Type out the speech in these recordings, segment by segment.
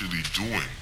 actually doing.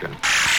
Retardation.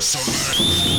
sonra.